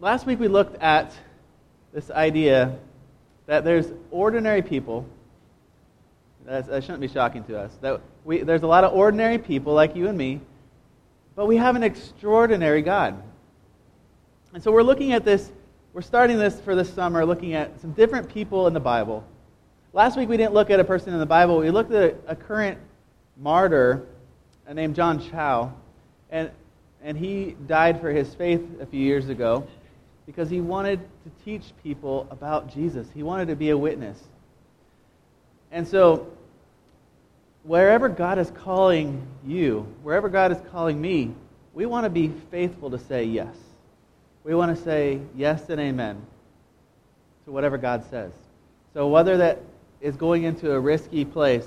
last week we looked at this idea that there's ordinary people. That shouldn't be shocking to us. That we, there's a lot of ordinary people like you and me, but we have an extraordinary God. And so we're looking at this, we're starting this for this summer, looking at some different people in the Bible. Last week we didn't look at a person in the Bible, we looked at a, a current martyr named John Chau. And, and he died for his faith a few years ago because he wanted to teach people about Jesus. He wanted to be a witness. And so, wherever God is calling you, wherever God is calling me, we want to be faithful to say yes. We want to say yes and amen to whatever God says. So, whether that is going into a risky place,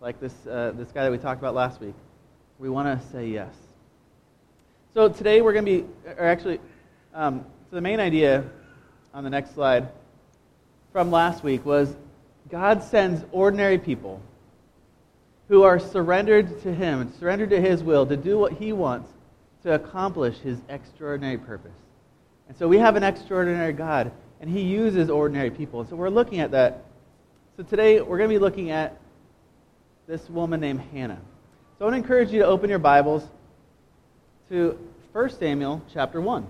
like this, uh, this guy that we talked about last week, we want to say yes. So, today we're going to be, or actually, um, so the main idea on the next slide from last week was God sends ordinary people who are surrendered to Him and surrendered to His will to do what He wants to accomplish His extraordinary purpose. And so we have an extraordinary God, and He uses ordinary people. And so we're looking at that. So today we're going to be looking at this woman named Hannah. So I want to encourage you to open your Bibles to 1 Samuel chapter 1.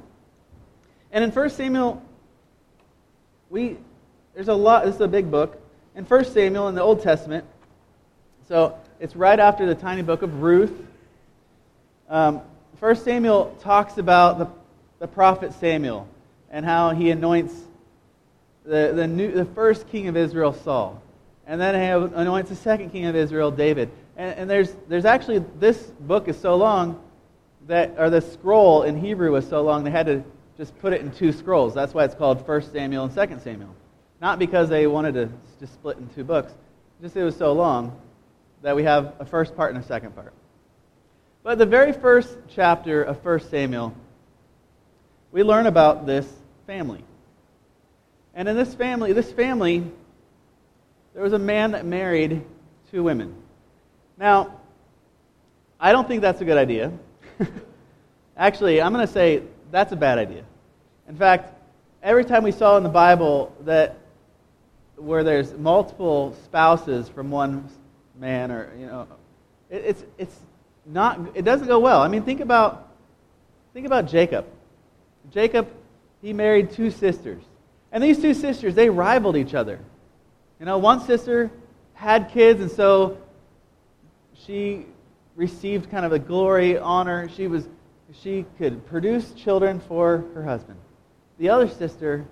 And in 1 Samuel, we there's a lot. This is a big book. In 1 Samuel in the Old Testament, so it's right after the tiny book of Ruth. Um, 1 Samuel talks about the, the prophet Samuel and how he anoints the, the, new, the first king of Israel, Saul. And then he anoints the second king of Israel, David. And, and there's, there's actually, this book is so long that, or the scroll in Hebrew was so long, they had to just put it in two scrolls. That's why it's called 1 Samuel and 2 Samuel. Not because they wanted to just split in two books, just it was so long that we have a first part and a second part. But the very first chapter of 1 Samuel, we learn about this family. And in this family, this family, there was a man that married two women. Now, I don't think that's a good idea. Actually, I'm going to say that's a bad idea. In fact, every time we saw in the Bible that where there's multiple spouses from one man or you know it, it's it's not it doesn't go well. I mean think about think about Jacob. Jacob he married two sisters. And these two sisters they rivaled each other. You know, one sister had kids and so she received kind of a glory honor. She was she could produce children for her husband. The other sister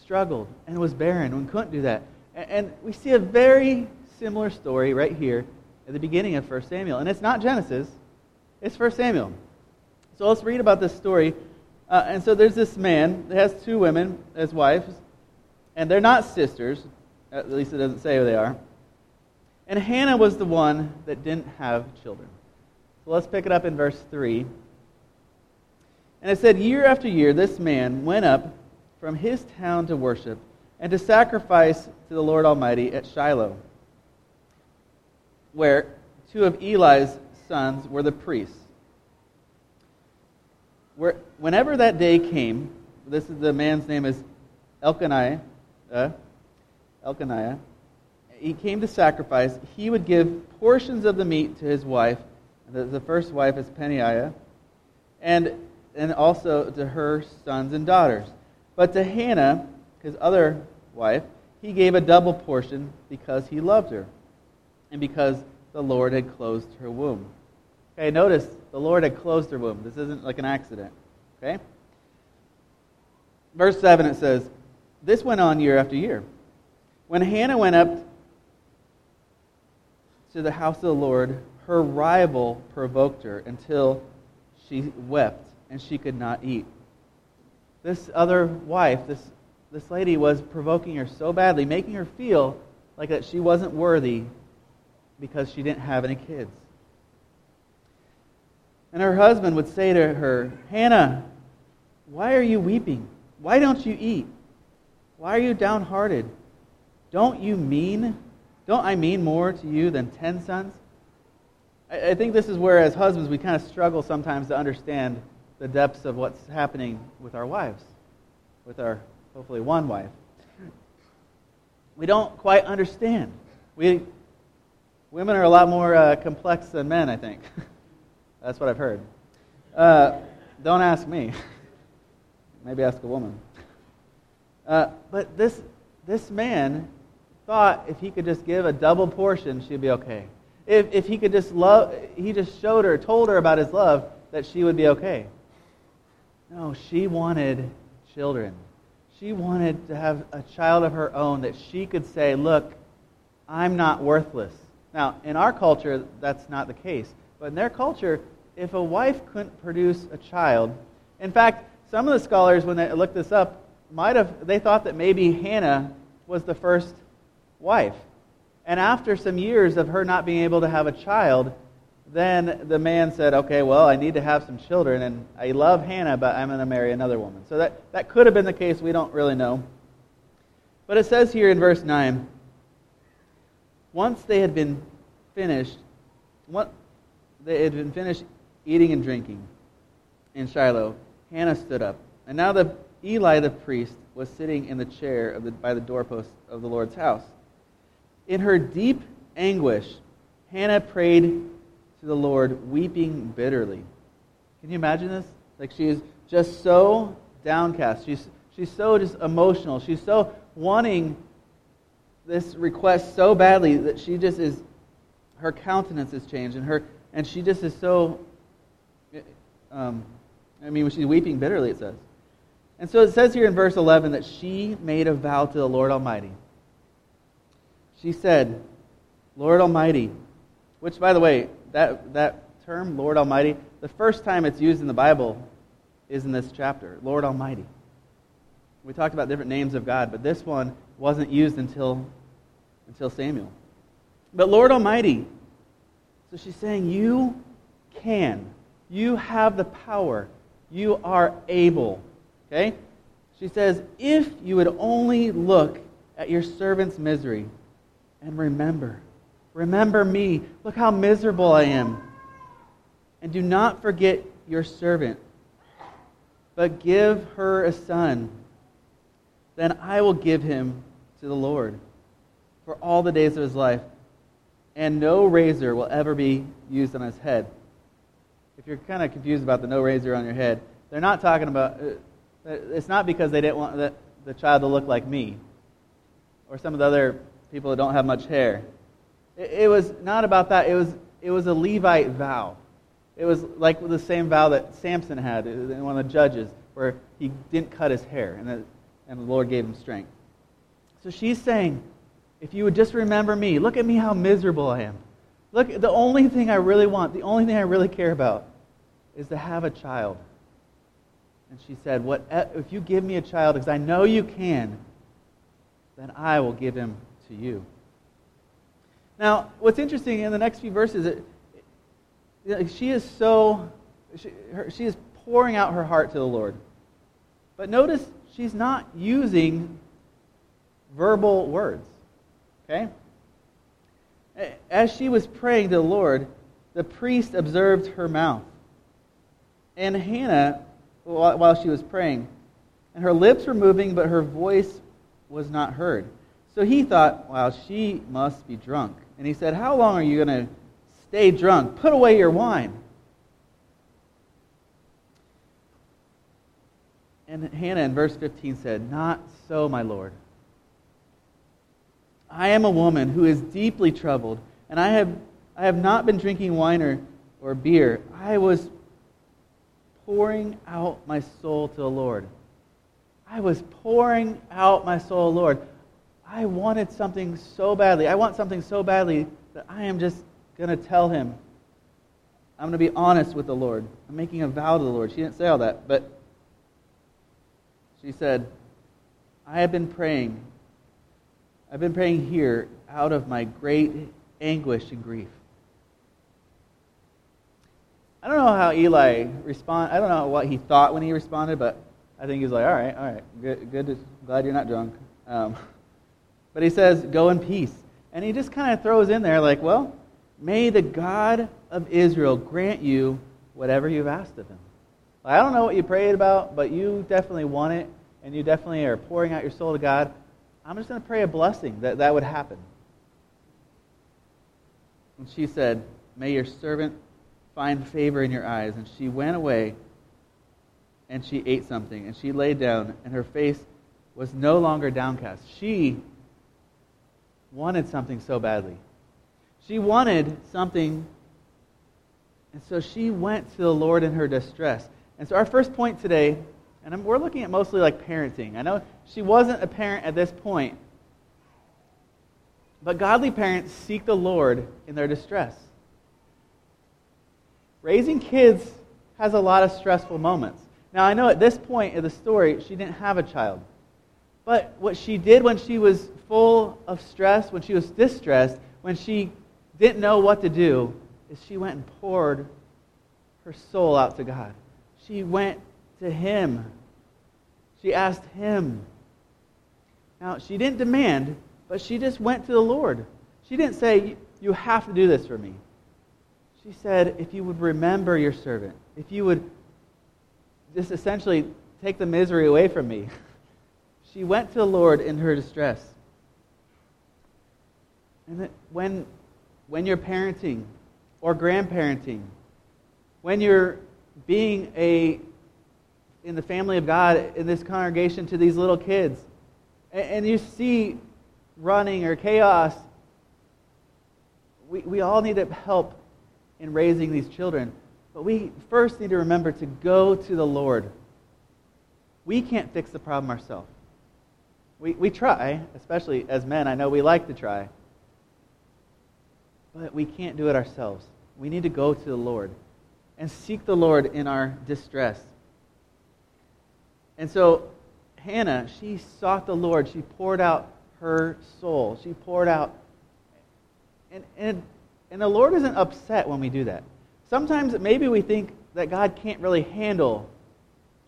struggled and was barren and couldn't do that. And we see a very similar story right here at the beginning of 1 Samuel. And it's not Genesis, it's 1 Samuel. So let's read about this story. Uh, and so there's this man that has two women as wives, and they're not sisters, at least it doesn't say who they are. And Hannah was the one that didn't have children. So let's pick it up in verse 3. And it said, Year after year, this man went up from his town to worship and to sacrifice to the Lord Almighty at Shiloh, where two of Eli's sons were the priests. Where, whenever that day came, this is the man's name is Elkanah, uh, Elkanah, he came to sacrifice, he would give portions of the meat to his wife. The, first wife is Peninnah, and and also to her sons and daughters. But to Hannah, his other wife, he gave a double portion because he loved her and because the Lord had closed her womb. Okay, notice the Lord had closed her womb. This isn't like an accident. Okay? Verse 7 it says, This went on year after year. When Hannah went up to the house of the Lord, her rival provoked her until she wept and she could not eat. This other wife, this, this lady, was provoking her so badly, making her feel like that she wasn't worthy because she didn't have any kids. And her husband would say to her, Hannah, why are you weeping? Why don't you eat? Why are you downhearted? Don't you mean, don't I mean more to you than ten sons? I, I think this is where, as husbands, we kind of struggle sometimes to understand the depths of what's happening with our wives. with our hopefully one wife. We don't quite understand. We, women are a lot more uh, complex than men, I think. That's what I've heard. Uh, don't ask me. Maybe ask a woman. Uh, but this, this man thought if he could just give a double portion, she'd be okay. If, if he could just love, he just showed her, told her about his love, that she would be okay. No, she wanted children. She wanted to have a child of her own that she could say, Look, I'm not worthless. Now, in our culture, that's not the case. But in their culture, if a wife couldn't produce a child, in fact, some of the scholars, when they looked this up, might have they thought that maybe Hannah was the first wife. And after some years of her not being able to have a child, then the man said, Okay, well, I need to have some children, and I love Hannah, but I'm going to marry another woman. So that, that could have been the case. We don't really know. But it says here in verse 9 once they had been finished, what, they had been finished eating and drinking in Shiloh, Hannah stood up. And now the Eli the priest was sitting in the chair of the, by the doorpost of the Lord's house. In her deep anguish, Hannah prayed to the Lord, weeping bitterly. Can you imagine this? Like she is just so downcast. She's, she's so just emotional. She's so wanting this request so badly that she just is, her countenance has changed, and her, and she just is so. Um, I mean, she's weeping bitterly. It says. And so it says here in verse 11 that she made a vow to the Lord Almighty. She said, Lord Almighty, which, by the way, that, that term, Lord Almighty, the first time it's used in the Bible is in this chapter, Lord Almighty. We talked about different names of God, but this one wasn't used until, until Samuel. But Lord Almighty, so she's saying, You can. You have the power. You are able. Okay? She says, If you would only look at your servant's misery and remember, remember me. Look how miserable I am. And do not forget your servant, but give her a son. Then I will give him to the Lord for all the days of his life, and no razor will ever be used on his head. If you're kind of confused about the no razor on your head, they're not talking about uh, it's not because they didn't want the, the child to look like me or some of the other people that don't have much hair. It, it was not about that. It was, it was a Levite vow. It was like the same vow that Samson had in one of the judges, where he didn't cut his hair, and the, and the Lord gave him strength. So she's saying, if you would just remember me, look at me how miserable I am. Look, the only thing I really want, the only thing I really care about is to have a child. And she said, what, If you give me a child, because I know you can, then I will give him to you. Now, what's interesting in the next few verses, it, it, she is so, she, her, she is pouring out her heart to the Lord. But notice she's not using verbal words. Okay? As she was praying to the Lord, the priest observed her mouth. And Hannah while she was praying. And her lips were moving, but her voice was not heard. So he thought, wow, she must be drunk. And he said, How long are you going to stay drunk? Put away your wine. And Hannah in verse 15 said, Not so, my Lord. I am a woman who is deeply troubled, and I have, I have not been drinking wine or, or beer. I was pouring out my soul to the Lord. I was pouring out my soul, Lord. I wanted something so badly. I want something so badly that I am just going to tell him. I'm going to be honest with the Lord. I'm making a vow to the Lord. She didn't say all that, but she said, I have been praying. I've been praying here out of my great anguish and grief. I don't know how Eli respond. I don't know what he thought when he responded, but I think he's like, all right, all right, good, good. Glad you're not drunk. Um, but he says, go in peace. And he just kind of throws in there, like, well, may the God of Israel grant you whatever you've asked of him. I don't know what you prayed about, but you definitely want it. and you definitely are pouring out your soul to God, I'm just going to pray a blessing that that would happen. And she said, May your servant find favor in your eyes. And she went away and she ate something. And she lay down, and her face was no longer downcast. She wanted something so badly. She wanted something, and so she went to the Lord in her distress. And so, our first point today, and we're looking at mostly like parenting. I know she wasn't a parent at this point, but godly parents seek the Lord in their distress. Raising kids has a lot of stressful moments. Now, I know at this point in the story, she didn't have a child. But what she did when she was full of stress, when she was distressed, when she didn't know what to do, is she went and poured her soul out to God. She went to Him. She asked Him. Now, she didn't demand, but she just went to the Lord. She didn't say, You have to do this for me. She said, If you would remember your servant, if you would just essentially take the misery away from me. She went to the Lord in her distress. And when, when you're parenting or grandparenting, when you're being a in the family of God in this congregation to these little kids, and, and you see running or chaos, we, we all need help in raising these children. But we first need to remember to go to the Lord. We can't fix the problem ourselves. We, we try, especially as men. I know we like to try. But we can't do it ourselves. We need to go to the Lord and seek the Lord in our distress. And so, Hannah, she sought the Lord. She poured out her soul. She poured out. And, and, and the Lord isn't upset when we do that sometimes maybe we think that God can't really handle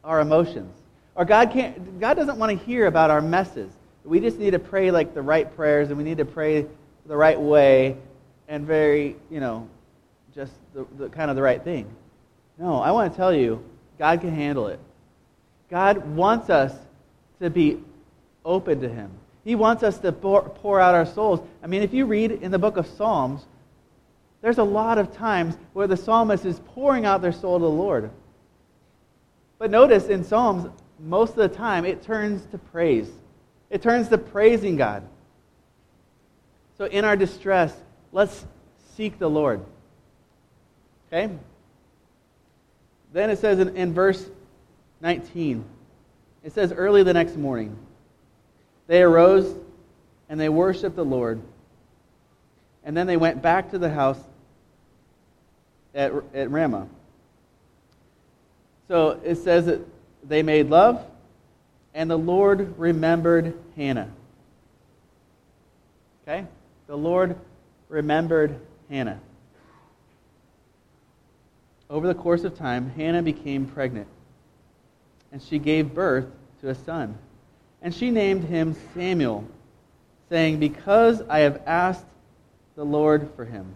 our emotions. Or God can't God doesn't want to hear about our messes. We just need to pray like the right prayers and we need to pray the right way and very, you know, just the, the kind of the right thing. No, I want to tell you, God can handle it. God wants us to be open to Him. He wants us to pour, pour out our souls. I mean, if you read in the book of Psalms, there's a lot of times where the psalmist is pouring out their soul to the Lord. But notice in Psalms, most of the time, it turns to praise. It turns to praising God. So in our distress, let's seek the Lord. Okay? Then it says in, in verse 19, it says, Early the next morning, they arose and they worshiped the Lord. And then they went back to the house at, at Ramah. So it says that they made love, and the Lord remembered Hannah. Okay? The Lord remembered Hannah. Over the course of time, Hannah became pregnant, and she gave birth to a son. And she named him Samuel, saying, Because I have asked the Lord for him.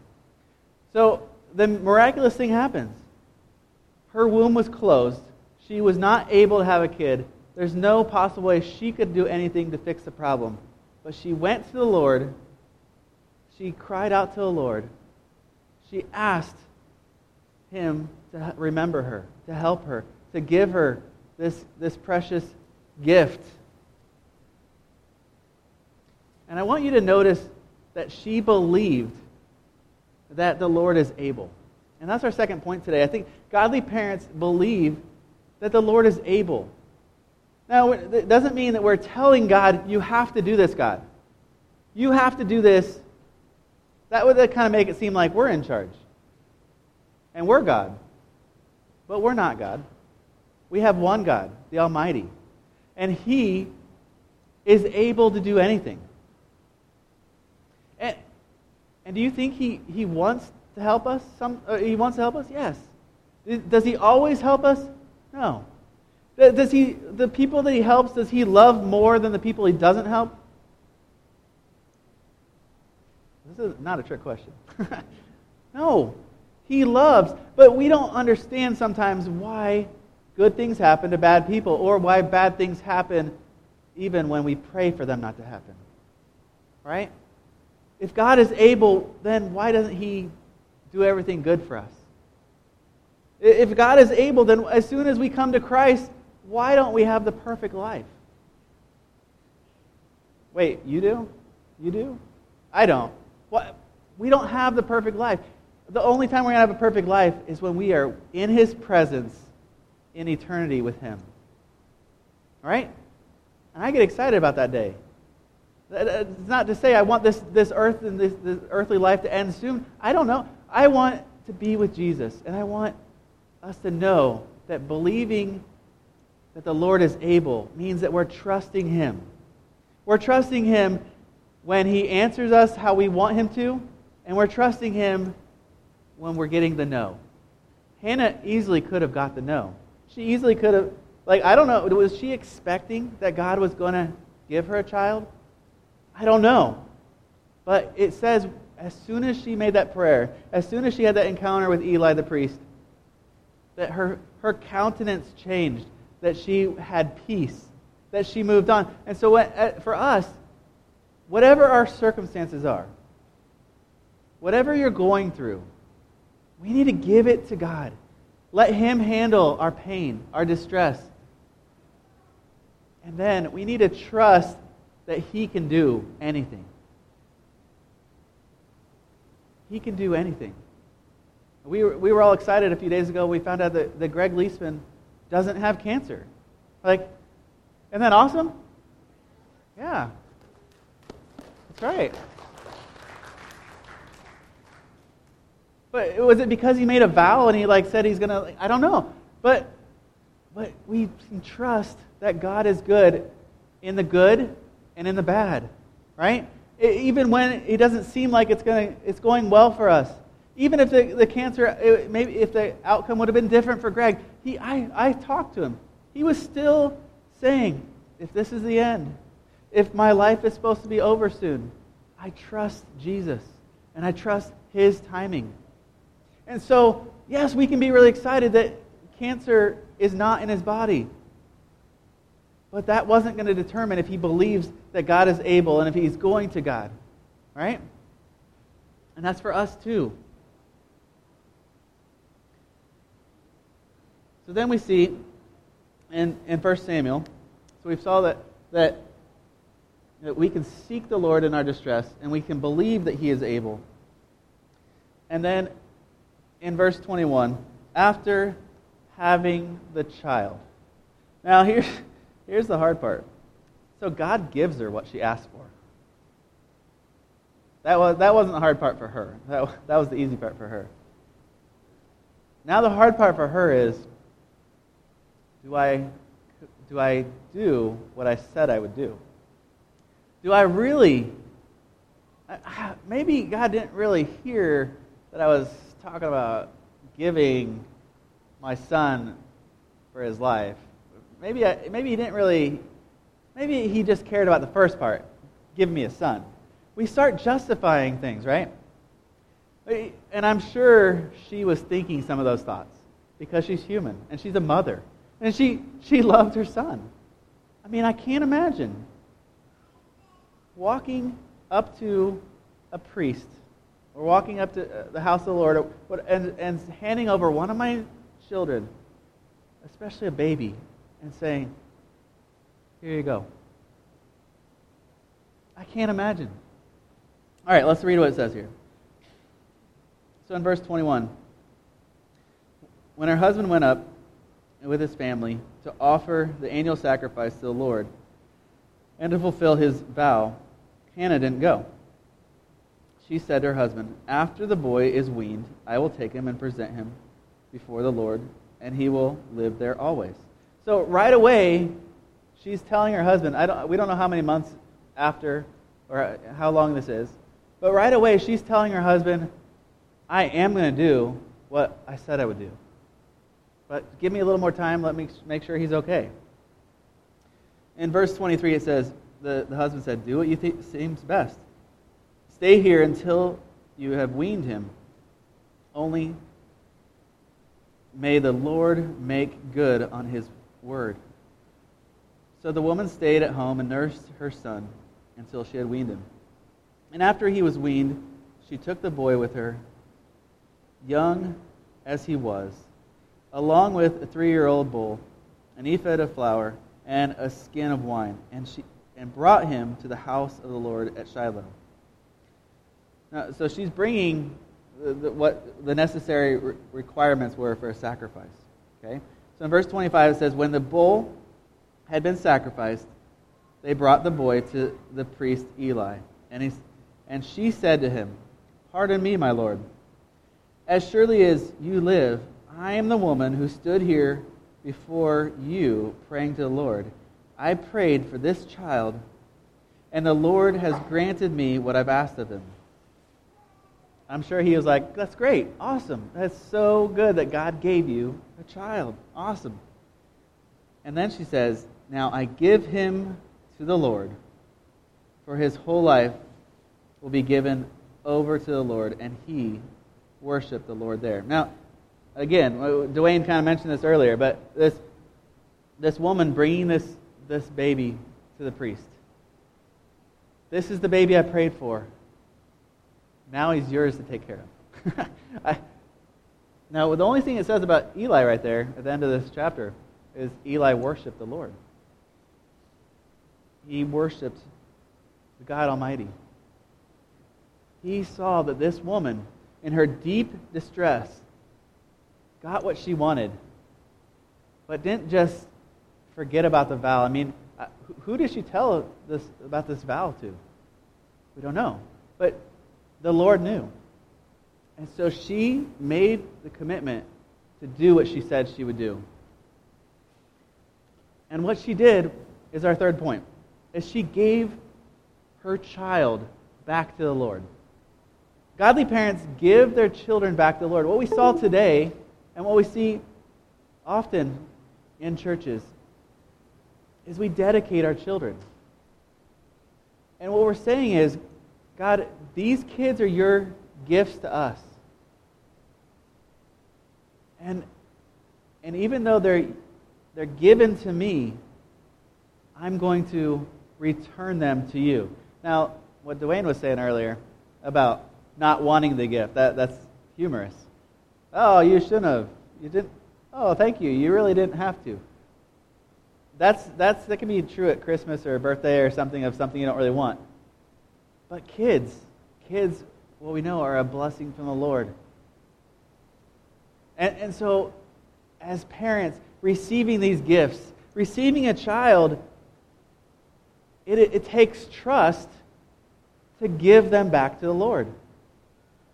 So the miraculous thing happens. Her womb was closed. She was not able to have a kid. There's no possible way she could do anything to fix the problem. But she went to the Lord. She cried out to the Lord. She asked him to remember her, to help her, to give her this, this precious gift. And I want you to notice that she believed that the Lord is able. And that's our second point today. I think godly parents believe that the Lord is able. Now, it doesn't mean that we're telling God, you have to do this, God. You have to do this. That would kind of make it seem like we're in charge. And we're God. But we're not God. We have one God, the Almighty. And He is able to do anything. And, and do you think he, he wants to help us? Some, uh, he wants to help us? Yes. Does he always help us? No. Does he, the people that he helps, does he love more than the people he doesn't help? This is not a trick question. no. He loves, but we don't understand sometimes why good things happen to bad people or why bad things happen even when we pray for them not to happen. Right? If God is able, then why doesn't He do everything good for us? If God is able, then as soon as we come to Christ, why don't we have the perfect life? Wait, you do? You do? I don't. What? We don't have the perfect life. The only time we're going to have a perfect life is when we are in His presence in eternity with Him. All right? And I get excited about that day. It's not to say I want this, this earth and this, this earthly life to end soon. I don't know. I want to be with Jesus. And I want us to know that believing that the Lord is able means that we're trusting Him. We're trusting Him when He answers us how we want Him to, and we're trusting Him when we're getting the no. Hannah easily could have got the no. She easily could have, like, I don't know, was she expecting that God was going to give her a child? I don't know. But it says, as soon as she made that prayer, as soon as she had that encounter with Eli the priest, that her, her countenance changed, that she had peace, that she moved on. And so what, uh, for us, whatever our circumstances are, whatever you're going through, we need to give it to God. Let Him handle our pain, our distress. And then we need to trust that He can do anything. He can do anything. We were, we were all excited a few days ago. We found out that, that Greg Leisman doesn't have cancer. Like, isn't that awesome? Yeah. That's right. But was it because he made a vow and he like said he's gonna? I don't know. But but we can trust that God is good in the good and in the bad, right? It, even when it doesn't seem like it's going it's going well for us. Even if the, the cancer, maybe if the outcome would have been different for Greg, he, I, I talked to him. He was still saying, if this is the end, if my life is supposed to be over soon, I trust Jesus and I trust his timing. And so, yes, we can be really excited that cancer is not in his body. But that wasn't going to determine if he believes that God is able and if he's going to God. Right? And that's for us too. So then we see in, in 1 Samuel, so we saw that, that, that we can seek the Lord in our distress and we can believe that he is able. And then in verse 21, after having the child. Now here's, here's the hard part. So God gives her what she asked for. That, was, that wasn't the hard part for her. That, that was the easy part for her. Now the hard part for her is do I, do I do what I said I would do? Do I really, maybe God didn't really hear that I was talking about giving my son for his life. Maybe, I, maybe he didn't really, maybe he just cared about the first part, give me a son. We start justifying things, right? And I'm sure she was thinking some of those thoughts because she's human and she's a mother. And she, she loved her son. I mean, I can't imagine walking up to a priest or walking up to uh, the house of the Lord and, and handing over one of my children, especially a baby, and saying, Here you go. I can't imagine. All right, let's read what it says here. So in verse 21, when her husband went up, with his family to offer the annual sacrifice to the Lord and to fulfill his vow, Hannah didn't go. She said to her husband, After the boy is weaned, I will take him and present him before the Lord, and he will live there always. So right away, she's telling her husband, I don't, we don't know how many months after or how long this is, but right away she's telling her husband, I am going to do what I said I would do. But give me a little more time. Let me make sure he's okay. In verse 23, it says, the, the husband said, Do what you think seems best. Stay here until you have weaned him. Only May the Lord make good on his word. So the woman stayed at home and nursed her son until she had weaned him. And after he was weaned, she took the boy with her, young as he was, along with a three year old bull, an ephod of flour, and a skin of wine, and, she, and brought him to the house of the Lord at Shiloh. Now, so she's bringing the, the, what the necessary re- requirements were for a sacrifice. Okay? So in verse 25 it says, When the bull had been sacrificed, they brought the boy to the priest Eli. And, he, and she said to him, Pardon me, my lord. As surely as you live, I am the woman who stood here before you praying to the Lord. I prayed for this child, and the Lord has granted me what I've asked of him. I'm sure he was like, That's great. Awesome. That's so good that God gave you a child. Awesome. And then she says, Now I give him to the Lord, for his whole life will be given over to the Lord, and he worshiped the Lord there. Now, again, uh, Dwayne kind of mentioned this earlier, but this, this woman bringing this, this baby to the priest. This is the baby I prayed for. Now he's yours to take care of. I, now, the only thing it says about Eli right there at the end of this chapter is Eli worshiped the Lord. He worshiped the God Almighty. He saw that this woman, in her deep distress, got what she wanted, but didn't just forget about the vow. I mean, uh, who did she tell this about this vow to? We don't know. But the Lord knew. And so she made the commitment to do what she said she would do. And what she did is our third point. Is she gave her child back to the Lord. Godly parents give their children back to the Lord. What we saw today and what we see often in churches is we dedicate our children. And what we're saying is God, these kids are your gifts to us. And, and even though they're, they're given to me, I'm going to return them to you. Now, what Dwayne was saying earlier about not wanting the gift, that, that's humorous. Oh, you shouldn't have. You didn't. Oh, thank you. You really didn't have to. That's, that's, that can be true at Christmas or a birthday or something of something you don't really want. But kids, kids, what we know, are a blessing from the Lord. And, and so, as parents, receiving these gifts, receiving a child, it, it, it takes trust to give them back to the Lord.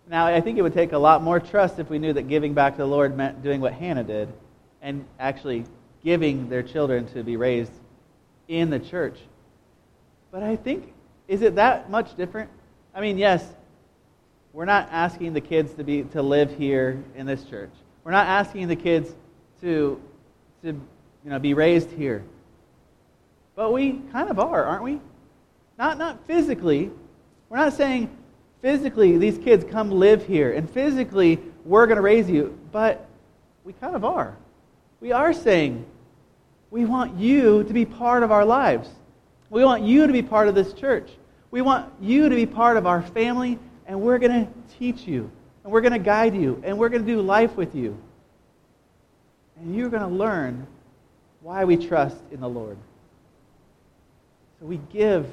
Now, I think it would take a lot more trust if we knew that giving back to the Lord meant doing what Hannah did and actually giving their children to be raised in the church. But I think is it that much different? I mean, yes, we're not asking the kids to be to live here in this church. We're not asking the kids to to you know be raised here. But we kind of are, aren't we? Not not physically. We're not saying physically these kids come live here and physically we're going to raise you, but we kind of are. We are saying we want you to be part of our lives. We want you to be part of this church. We want you to be part of our family, and we're going to teach you, and we're going to guide you, and we're going to do life with you. And you're going to learn why we trust in the Lord. So we give,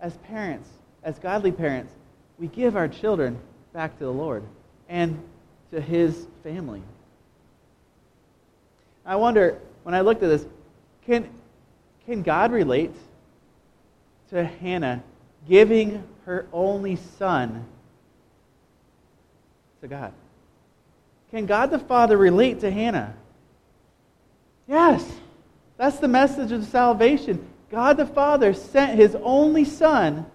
as parents, as godly parents, we give our children back to the Lord and to His family. I wonder, when I looked at this, can, can God relate to Hannah giving her only son to God. Can God the Father relate to Hannah? Yes. That's the message of salvation. God the Father sent his only son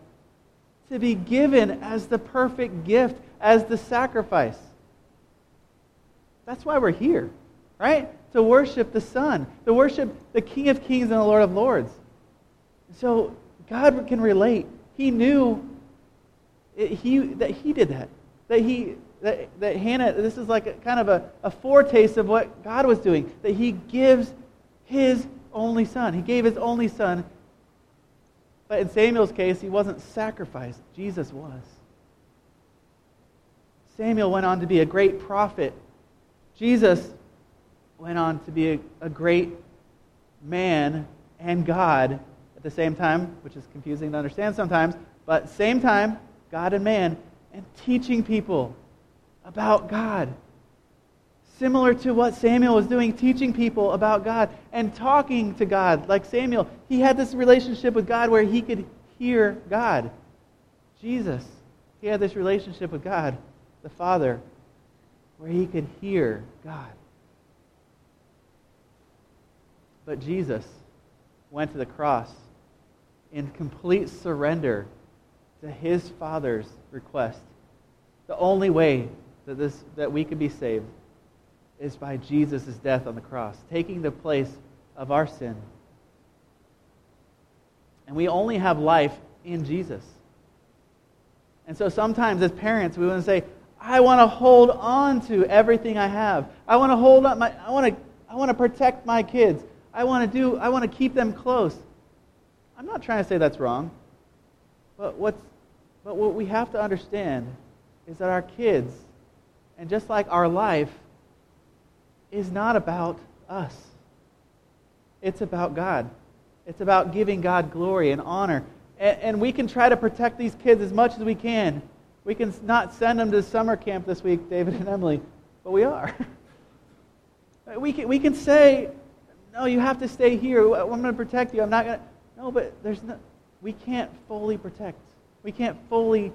to be given as the perfect gift, as the sacrifice. That's why we're here, right? To worship the Son, to worship the King of Kings and the Lord of Lords. So God can relate he knew he, that he did that. That he, that, that Hannah, this is like a, kind of a, a foretaste of what God was doing, that he gives his only son. He gave his only son. But in Samuel's case, he wasn't sacrificed, Jesus was. Samuel went on to be a great prophet. Jesus went on to be a, a great man and God at the same time, which is confusing to understand sometimes, but same time, God and man, and teaching people about God. Similar to what Samuel was doing, teaching people about God and talking to God. Like Samuel, he had this relationship with God where he could hear God. Jesus, he had this relationship with God, the Father, where he could hear God. But Jesus went to the cross in complete surrender to his Father's request. The only way that, this, that we could be saved is by Jesus' death on the cross, taking the place of our sin. And we only have life in Jesus. And so sometimes as parents, we want to say, I want to hold on to everything I have. I want to hold on my I want to I want to protect my kids. I want to do I want to keep them close. I'm not trying to say that's wrong. But what's but what we have to understand is that our kids and just like our life is not about us. It's about God. It's about giving God glory and honor. And, and we can try to protect these kids as much as we can. We can not send them to summer camp this week, David and Emily, but we are. we, can, we can say, no, you have to stay here. I'm going to protect you. I'm not going to. No, but there's no, we can't fully protect. We can't fully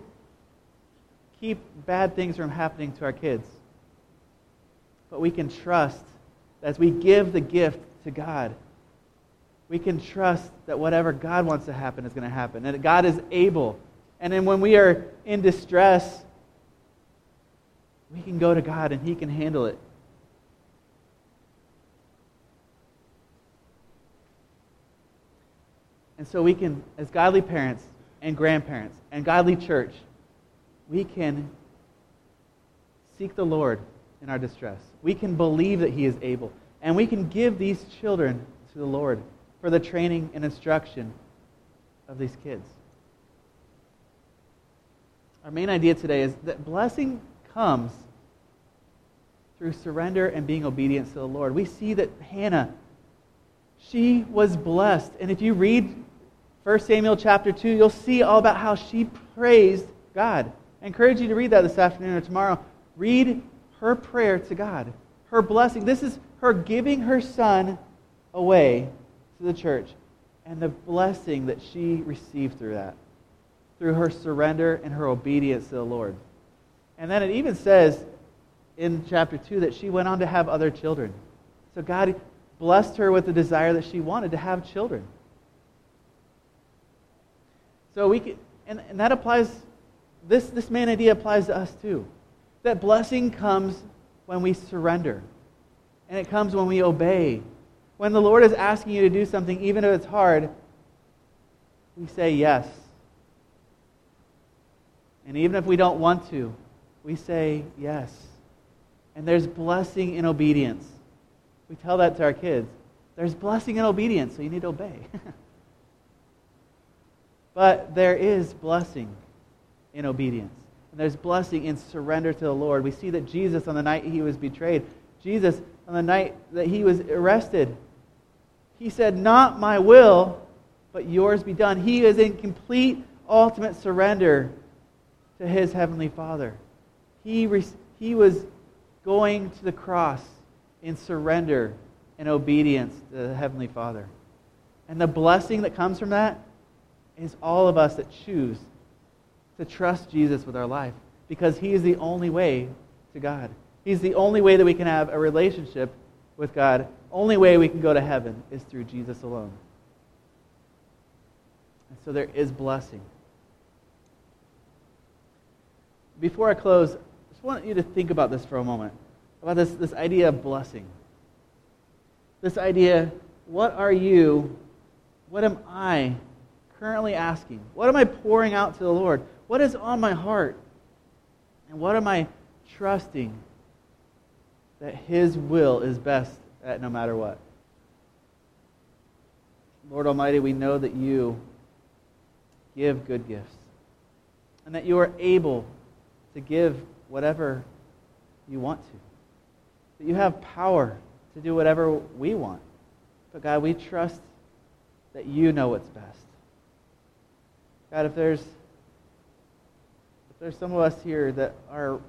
keep bad things from happening to our kids. But we can trust that as we give the gift to God, we can trust that whatever God wants to happen is going to happen, and that God is able. And then when we are in distress, we can go to God and He can handle it. And so we can, as godly parents and grandparents and godly church, we can seek the Lord in our distress. We can believe that He is able. And we can give these children to the Lord for the training and instruction of these kids. Our main idea today is that blessing comes through surrender and being obedient to the Lord. We see that Hannah, she was blessed. And if you read 1 Samuel chapter 2, you'll see all about how she praised God. I encourage you to read that this afternoon or tomorrow. Read her prayer to God, her blessing. This is her giving her son away to the church and the blessing that she received through that, through her surrender and her obedience to the Lord. And then it even says in chapter 2 that she went on to have other children. So God blessed her with the desire that she wanted to have children. So we can, and, and that applies this, this main idea applies to us too. That blessing comes when we surrender, and it comes when we obey. When the Lord is asking you to do something, even if it's hard, we say yes. And even if we don't want to, we say yes. And there's blessing in obedience. We tell that to our kids. There's blessing in obedience, so you need to obey. but there is blessing in obedience. And there's blessing in surrender to the Lord. We see that Jesus, on the night he was betrayed, Jesus, on the night that he was arrested, he said, Not my will, but yours be done. He is in complete, ultimate surrender to his heavenly Father. He, re- he was going to the cross in surrender and obedience to the heavenly Father. And the blessing that comes from that is all of us that choose to trust Jesus with our life because He is the only way to God. He's the only way that we can have a relationship with God. Only way we can go to heaven is through Jesus alone. And so there is blessing. Before I close, I just want you to think about this for a moment about this, this idea of blessing. This idea, what are you, what am I currently asking? What am I pouring out to the Lord? What is on my heart? And what am I trusting that His will is best at no matter what. Lord Almighty, we know that you give good gifts and that you are able to give whatever you want to. That you have power to do whatever we want. But God, we trust that you know what's best. God, if there's there's some of us here that are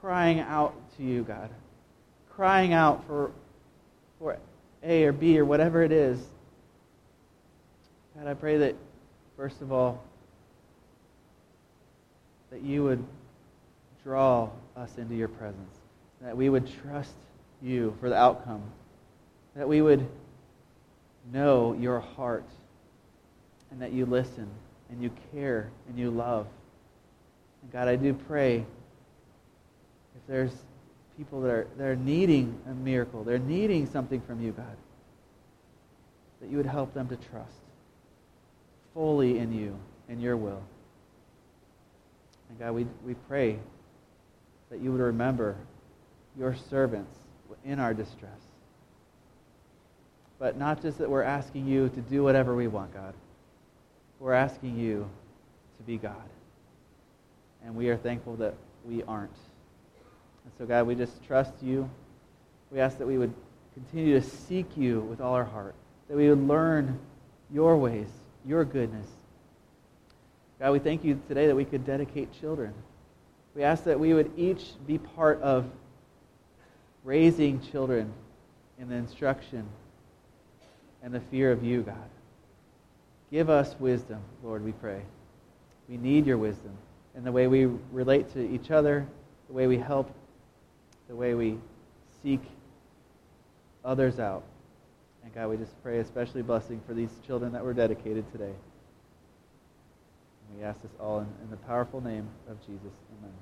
crying out to you, God, crying out for for A or B or whatever it is, God, I pray that first of all that you would draw us into your presence, that we would trust you for the outcome, that we would know your heart, and that you listen, and you care, and you love. And God, I do pray if there's people that are, that are needing a miracle, they're needing something from you, God, that you would help them to trust fully in you and your will. And God, we, we pray that you would remember your servants in our distress. But not just that we're asking you to do whatever we want, God. We're asking you to be God. And we are thankful that we aren't. And so, God, we just trust you. We ask that we would continue to seek you with all our heart, that we would learn your ways, your goodness. God, we thank you today that we could dedicate children. We ask that we would each be part of raising children in the instruction and the fear of you, God. Give us wisdom, Lord, we pray. We need your wisdom in the way we relate to each other, the way we help, the way we seek others out. And God, we just pray especially blessing for these children that were dedicated today. And we ask this all in, in the powerful name of Jesus. Amen.